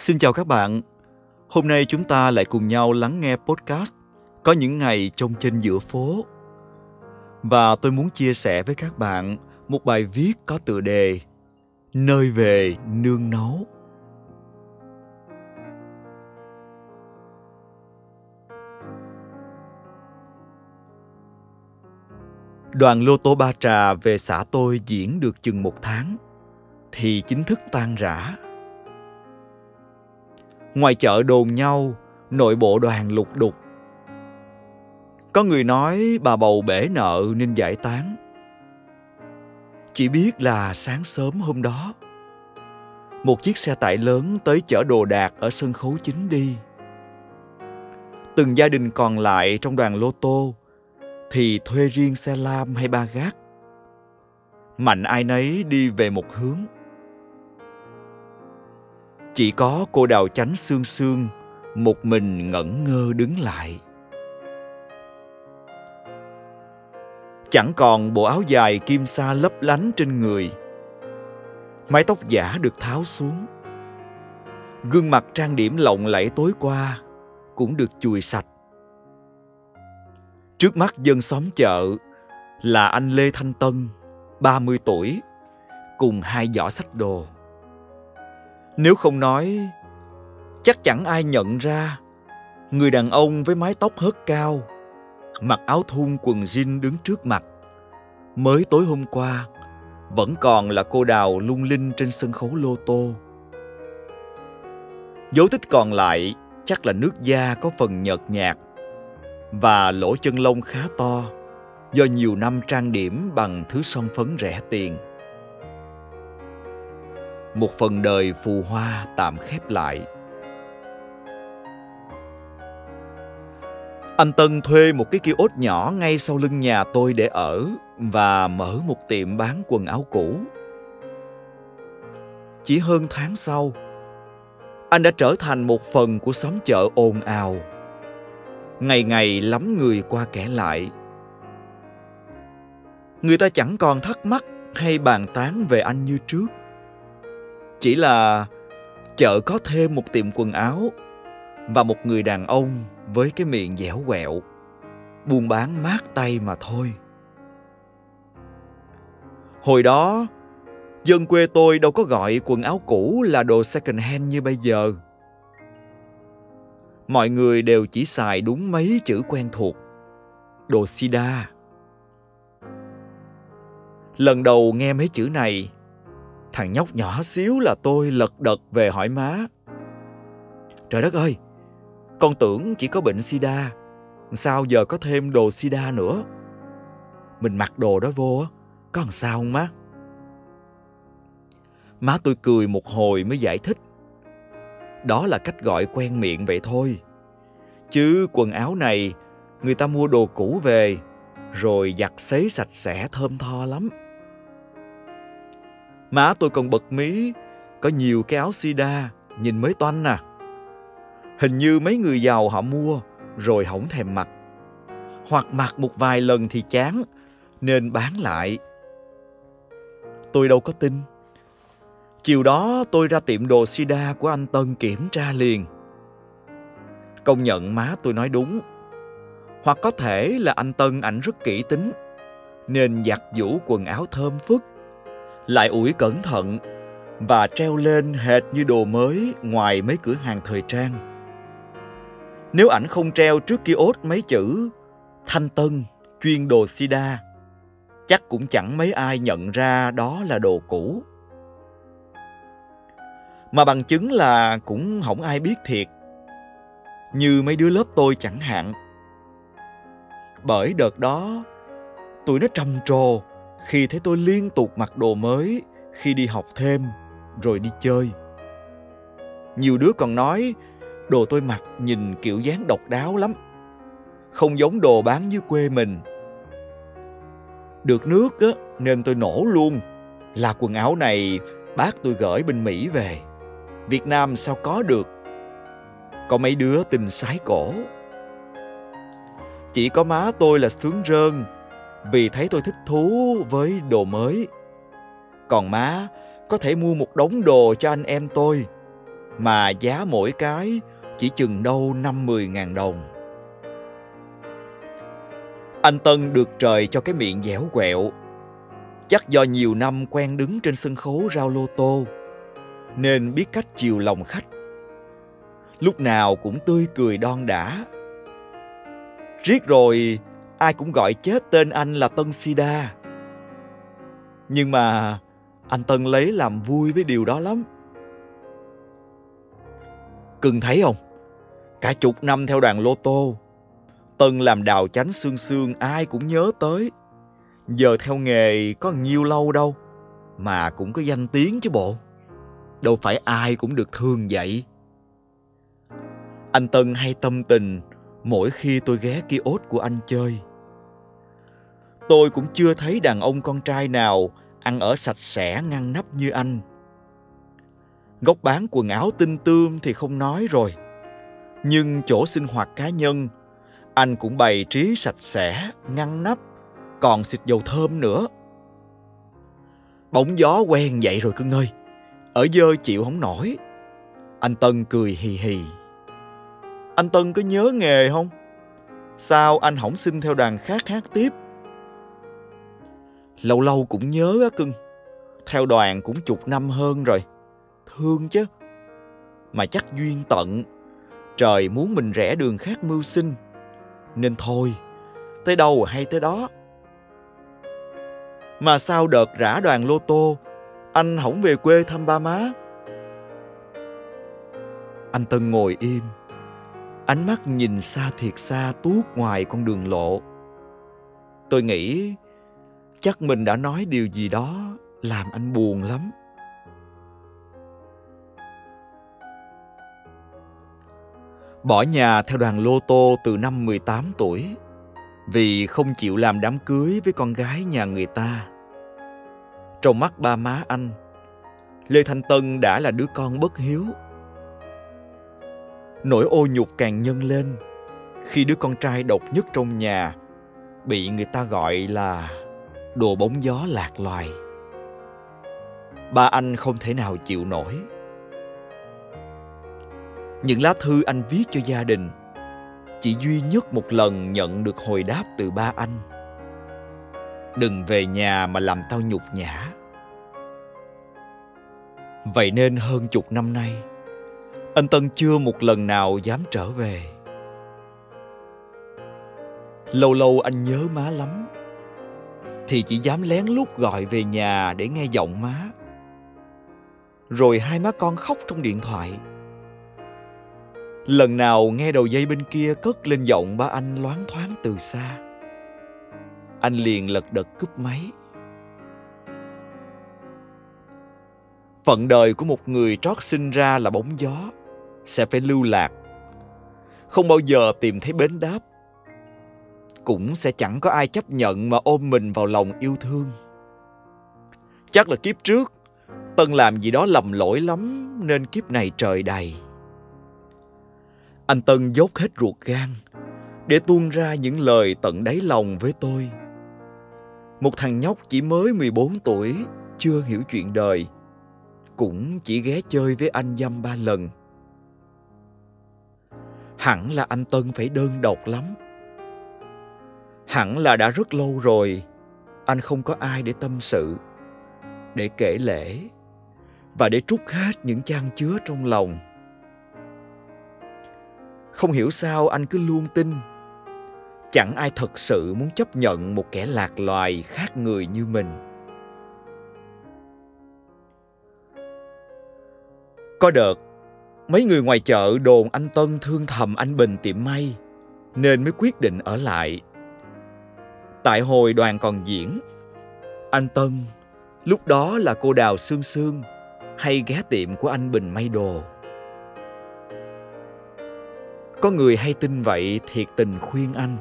Xin chào các bạn. Hôm nay chúng ta lại cùng nhau lắng nghe podcast Có những ngày trong trên giữa phố. Và tôi muốn chia sẻ với các bạn một bài viết có tựa đề Nơi về nương nấu. Đoàn lô tô Ba Trà về xã tôi diễn được chừng một tháng, thì chính thức tan rã. Ngoài chợ đồn nhau, nội bộ đoàn lục đục. Có người nói bà bầu bể nợ nên giải tán. Chỉ biết là sáng sớm hôm đó, một chiếc xe tải lớn tới chở đồ đạc ở sân khấu chính đi. Từng gia đình còn lại trong đoàn lô tô thì thuê riêng xe lam hay ba gác. Mạnh ai nấy đi về một hướng. Chỉ có cô đào chánh xương xương một mình ngẩn ngơ đứng lại. Chẳng còn bộ áo dài kim sa lấp lánh trên người. Mái tóc giả được tháo xuống. Gương mặt trang điểm lộng lẫy tối qua cũng được chùi sạch Trước mắt dân xóm chợ là anh Lê Thanh Tân, 30 tuổi, cùng hai giỏ sách đồ. Nếu không nói, chắc chẳng ai nhận ra người đàn ông với mái tóc hớt cao, mặc áo thun quần jean đứng trước mặt. Mới tối hôm qua, vẫn còn là cô đào lung linh trên sân khấu lô tô. Dấu tích còn lại chắc là nước da có phần nhợt nhạt và lỗ chân lông khá to do nhiều năm trang điểm bằng thứ son phấn rẻ tiền. Một phần đời phù hoa tạm khép lại. Anh Tân thuê một cái kiosk nhỏ ngay sau lưng nhà tôi để ở và mở một tiệm bán quần áo cũ. Chỉ hơn tháng sau, anh đã trở thành một phần của xóm chợ ồn ào ngày ngày lắm người qua kẻ lại người ta chẳng còn thắc mắc hay bàn tán về anh như trước chỉ là chợ có thêm một tiệm quần áo và một người đàn ông với cái miệng dẻo quẹo, buôn bán mát tay mà thôi. Hồi đó, dân quê tôi đâu có gọi quần áo cũ là đồ second hand như bây giờ. Mọi người đều chỉ xài đúng mấy chữ quen thuộc, đồ sida. Lần đầu nghe mấy chữ này thằng nhóc nhỏ xíu là tôi lật đật về hỏi má. Trời đất ơi, con tưởng chỉ có bệnh sida, sao giờ có thêm đồ sida nữa? Mình mặc đồ đó vô có làm sao không má? Má tôi cười một hồi mới giải thích. Đó là cách gọi quen miệng vậy thôi. Chứ quần áo này, người ta mua đồ cũ về, rồi giặt sấy sạch sẽ thơm tho lắm má tôi còn bật mí, có nhiều cái áo sida, nhìn mới toanh à. Hình như mấy người giàu họ mua, rồi hỏng thèm mặc. Hoặc mặc một vài lần thì chán, nên bán lại. Tôi đâu có tin. Chiều đó tôi ra tiệm đồ sida của anh tân kiểm tra liền. Công nhận má tôi nói đúng. Hoặc có thể là anh tân ảnh rất kỹ tính, nên giặt vũ quần áo thơm phức lại ủi cẩn thận và treo lên hệt như đồ mới ngoài mấy cửa hàng thời trang. Nếu ảnh không treo trước kia ốt mấy chữ thanh tân, chuyên đồ sida, chắc cũng chẳng mấy ai nhận ra đó là đồ cũ. Mà bằng chứng là cũng không ai biết thiệt, như mấy đứa lớp tôi chẳng hạn. Bởi đợt đó, tụi nó trầm trồ khi thấy tôi liên tục mặc đồ mới khi đi học thêm rồi đi chơi. Nhiều đứa còn nói đồ tôi mặc nhìn kiểu dáng độc đáo lắm không giống đồ bán dưới quê mình. Được nước á, nên tôi nổ luôn. Là quần áo này bác tôi gửi bên mỹ về. Việt nam sao có được? Có mấy đứa tình sái cổ. Chỉ có má tôi là sướng rơn vì thấy tôi thích thú với đồ mới còn má có thể mua một đống đồ cho anh em tôi mà giá mỗi cái chỉ chừng đâu năm mười ngàn đồng. Anh Tân được trời cho cái miệng dẻo quẹo. Chắc do nhiều năm quen đứng trên sân khấu rao lô tô, nên biết cách chiều lòng khách. Lúc nào cũng tươi cười đon đã. Riết rồi, ai cũng gọi chết tên anh là Tân Sida. Nhưng mà anh Tân lấy làm vui với điều đó lắm. Cưng thấy không? Cả chục năm theo đoàn lô tô, Tân làm đào chánh xương xương ai cũng nhớ tới. Giờ theo nghề có nhiều lâu đâu, mà cũng có danh tiếng chứ bộ. Đâu phải ai cũng được thương vậy. Anh Tân hay tâm tình mỗi khi tôi ghé kiosk của anh chơi. Tôi cũng chưa thấy đàn ông con trai nào ăn ở sạch sẽ ngăn nắp như anh. Góc bán quần áo tinh tươm thì không nói rồi. Nhưng chỗ sinh hoạt cá nhân, anh cũng bày trí sạch sẽ, ngăn nắp, còn xịt dầu thơm nữa. Bóng gió quen vậy rồi cưng ơi, ở dơ chịu không nổi. Anh Tân cười hì hì. Anh Tân có nhớ nghề không? Sao anh không xin theo đoàn khác hát tiếp? Lâu lâu cũng nhớ á cưng. Theo đoàn cũng chục năm hơn rồi. Thương chứ. Mà chắc duyên tận. Trời muốn mình rẽ đường khác mưu sinh. Nên thôi, tới đâu hay tới đó. Mà sao đợt rã đoàn lô tô, anh không về quê thăm ba má? Anh Tân ngồi im, ánh mắt nhìn xa thiệt xa tuốt ngoài con đường lộ. Tôi nghĩ chắc mình đã nói điều gì đó làm anh buồn lắm bỏ nhà theo đoàn lô tô từ năm 18 tuổi vì không chịu làm đám cưới với con gái nhà người ta. Trong mắt ba má anh, Lê Thanh Tân đã là đứa con bất hiếu. Nỗi ô nhục càng nhân lên khi đứa con trai độc nhất trong nhà bị người ta gọi là đồ bóng gió lạc loài. Ba anh không thể nào chịu nổi. Những lá thư anh viết cho gia đình chỉ duy nhất một lần nhận được hồi đáp từ ba anh. Đừng về nhà mà làm tao nhục nhã. Vậy nên hơn chục năm nay, anh Tân chưa một lần nào dám trở về. Lâu lâu anh nhớ má lắm thì chỉ dám lén lút gọi về nhà để nghe giọng má. Rồi hai má con khóc trong điện thoại. Lần nào nghe đầu dây bên kia cất lên giọng ba anh loáng thoáng từ xa. Anh liền lật đật cúp máy. Phận đời của một người trót sinh ra là bóng gió, sẽ phải lưu lạc. Không bao giờ tìm thấy bến đáp cũng sẽ chẳng có ai chấp nhận mà ôm mình vào lòng yêu thương. Chắc là kiếp trước, Tân làm gì đó lầm lỗi lắm nên kiếp này trời đầy. Anh Tân dốc hết ruột gan để tuôn ra những lời tận đáy lòng với tôi. Một thằng nhóc chỉ mới 14 tuổi, chưa hiểu chuyện đời, cũng chỉ ghé chơi với anh dăm ba lần. Hẳn là anh Tân phải đơn độc lắm hẳn là đã rất lâu rồi, anh không có ai để tâm sự, để kể lễ, và để trút hết những chan chứa trong lòng. Không hiểu sao anh cứ luôn tin, chẳng ai thật sự muốn chấp nhận một kẻ lạc loài khác người như mình. Có đợt, mấy người ngoài chợ đồn anh tân thương thầm anh bình tiệm may, nên mới quyết định ở lại. Tại hồi đoàn còn diễn, anh Tân, lúc đó là cô Đào Sương Sương, hay ghé tiệm của anh Bình may đồ. Có người hay tin vậy thiệt tình khuyên anh.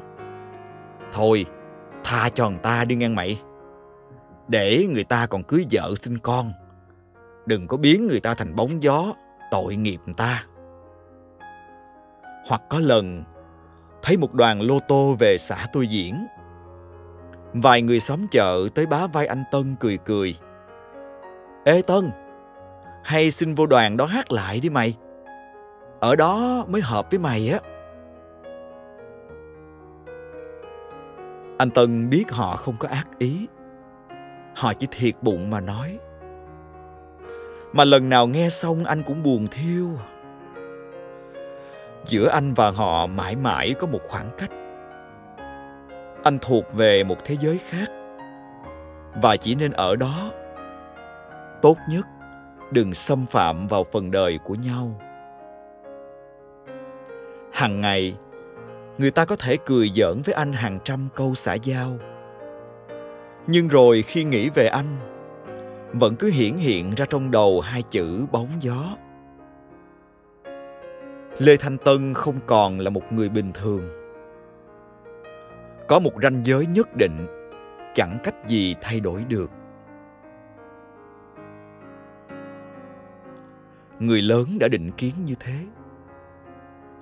Thôi, tha cho người ta đi ngang mày. Để người ta còn cưới vợ sinh con. Đừng có biến người ta thành bóng gió, tội nghiệp người ta. Hoặc có lần, thấy một đoàn lô tô về xã tôi diễn Vài người xóm chợ tới bá vai anh Tân cười cười. Ê Tân, hay xin vô đoàn đó hát lại đi mày. ở đó mới hợp với mày á. Anh tân biết họ không có ác ý. Họ chỉ thiệt bụng mà nói. Mà lần nào nghe xong anh cũng buồn thiêu. Giữa anh và họ mãi mãi có một khoảng cách anh thuộc về một thế giới khác. Và chỉ nên ở đó. Tốt nhất, đừng xâm phạm vào phần đời của nhau. Hằng ngày, người ta có thể cười giỡn với anh hàng trăm câu xã giao. Nhưng rồi khi nghĩ về anh, vẫn cứ hiển hiện ra trong đầu hai chữ bóng gió. Lê thanh tân không còn là một người bình thường có một ranh giới nhất định, chẳng cách gì thay đổi được. Người lớn đã định kiến như thế.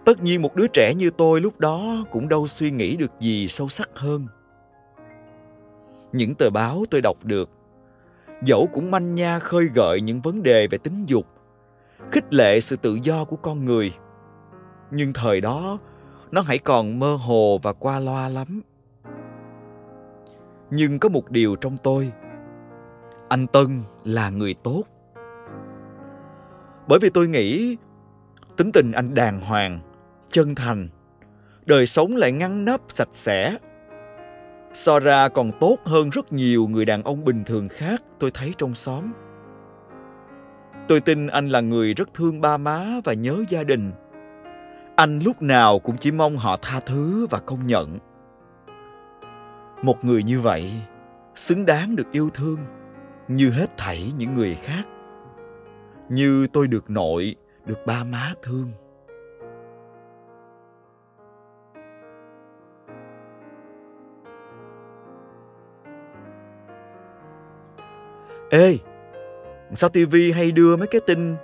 Tất nhiên một đứa trẻ như tôi lúc đó cũng đâu suy nghĩ được gì sâu sắc hơn. Những tờ báo tôi đọc được, dẫu cũng manh nha khơi gợi những vấn đề về tính dục, khích lệ sự tự do của con người. Nhưng thời đó, nó hãy còn mơ hồ và qua loa lắm nhưng có một điều trong tôi. Anh tân là người tốt. Bởi vì tôi nghĩ tính tình anh đàng hoàng, chân thành, đời sống lại ngăn nắp sạch sẽ. So ra còn tốt hơn rất nhiều người đàn ông bình thường khác tôi thấy trong xóm. Tôi tin anh là người rất thương ba má và nhớ gia đình. Anh lúc nào cũng chỉ mong họ tha thứ và công nhận một người như vậy xứng đáng được yêu thương như hết thảy những người khác. Như tôi được nội, được ba má thương. Ê, sao tivi hay đưa mấy cái tin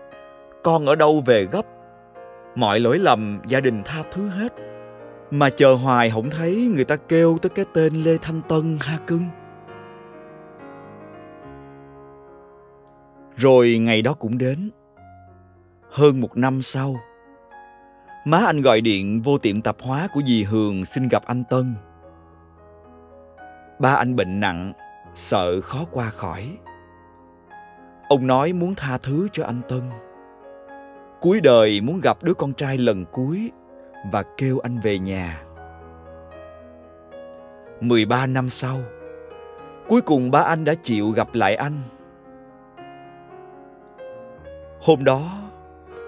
con ở đâu về gấp? Mọi lỗi lầm gia đình tha thứ hết mà chờ hoài không thấy người ta kêu tới cái tên lê thanh tân ha cưng. Rồi ngày đó cũng đến. Hơn một năm sau, má anh gọi điện vô tiệm tạp hóa của dì hường xin gặp anh tân. Ba anh bệnh nặng, sợ khó qua khỏi. Ông nói muốn tha thứ cho anh tân. Cuối đời muốn gặp đứa con trai lần cuối và kêu anh về nhà. 13 năm sau, cuối cùng ba anh đã chịu gặp lại anh. Hôm đó,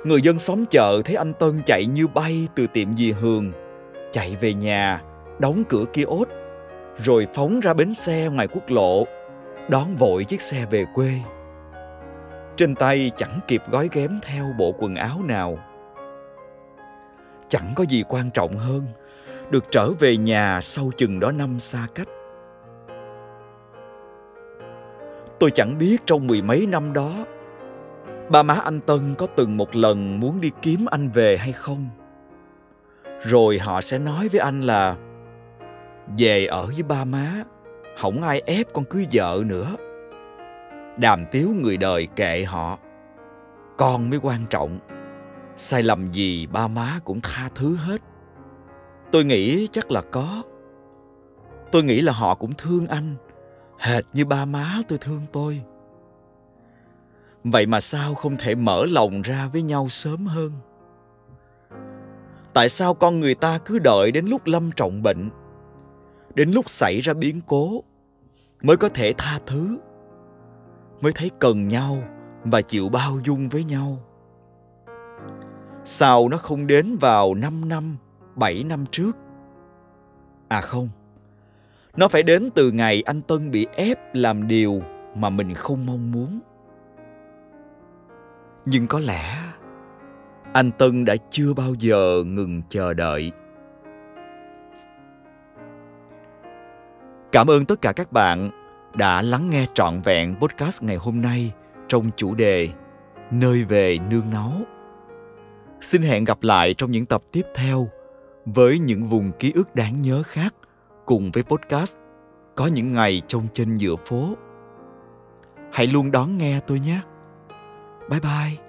người dân xóm chợ thấy anh Tân chạy như bay từ tiệm dì Hường, chạy về nhà, đóng cửa kia ốt, rồi phóng ra bến xe ngoài quốc lộ, đón vội chiếc xe về quê. Trên tay chẳng kịp gói ghém theo bộ quần áo nào chẳng có gì quan trọng hơn, được trở về nhà sau chừng đó năm xa cách. Tôi chẳng biết trong mười mấy năm đó, ba má anh tân có từng một lần muốn đi kiếm anh về hay không? Rồi họ sẽ nói với anh là, về ở với ba má không ai ép con cưới vợ nữa. Đàm tiếu người đời kệ họ, con mới quan trọng sai lầm gì ba má cũng tha thứ hết. Tôi nghĩ chắc là có. Tôi nghĩ là họ cũng thương anh. Hệt như ba má tôi thương tôi. Vậy mà sao không thể mở lòng ra với nhau sớm hơn? Tại sao con người ta cứ đợi đến lúc lâm trọng bệnh, đến lúc xảy ra biến cố mới có thể tha thứ, mới thấy cần nhau và chịu bao dung với nhau? Sao nó không đến vào 5 năm, 7 năm trước? À không, nó phải đến từ ngày anh Tân bị ép làm điều mà mình không mong muốn. Nhưng có lẽ anh Tân đã chưa bao giờ ngừng chờ đợi. Cảm ơn tất cả các bạn đã lắng nghe trọn vẹn podcast ngày hôm nay trong chủ đề Nơi về nương náu. Xin hẹn gặp lại trong những tập tiếp theo với những vùng ký ức đáng nhớ khác cùng với podcast Có những ngày trông trên giữa phố. Hãy luôn đón nghe tôi nhé. Bye bye.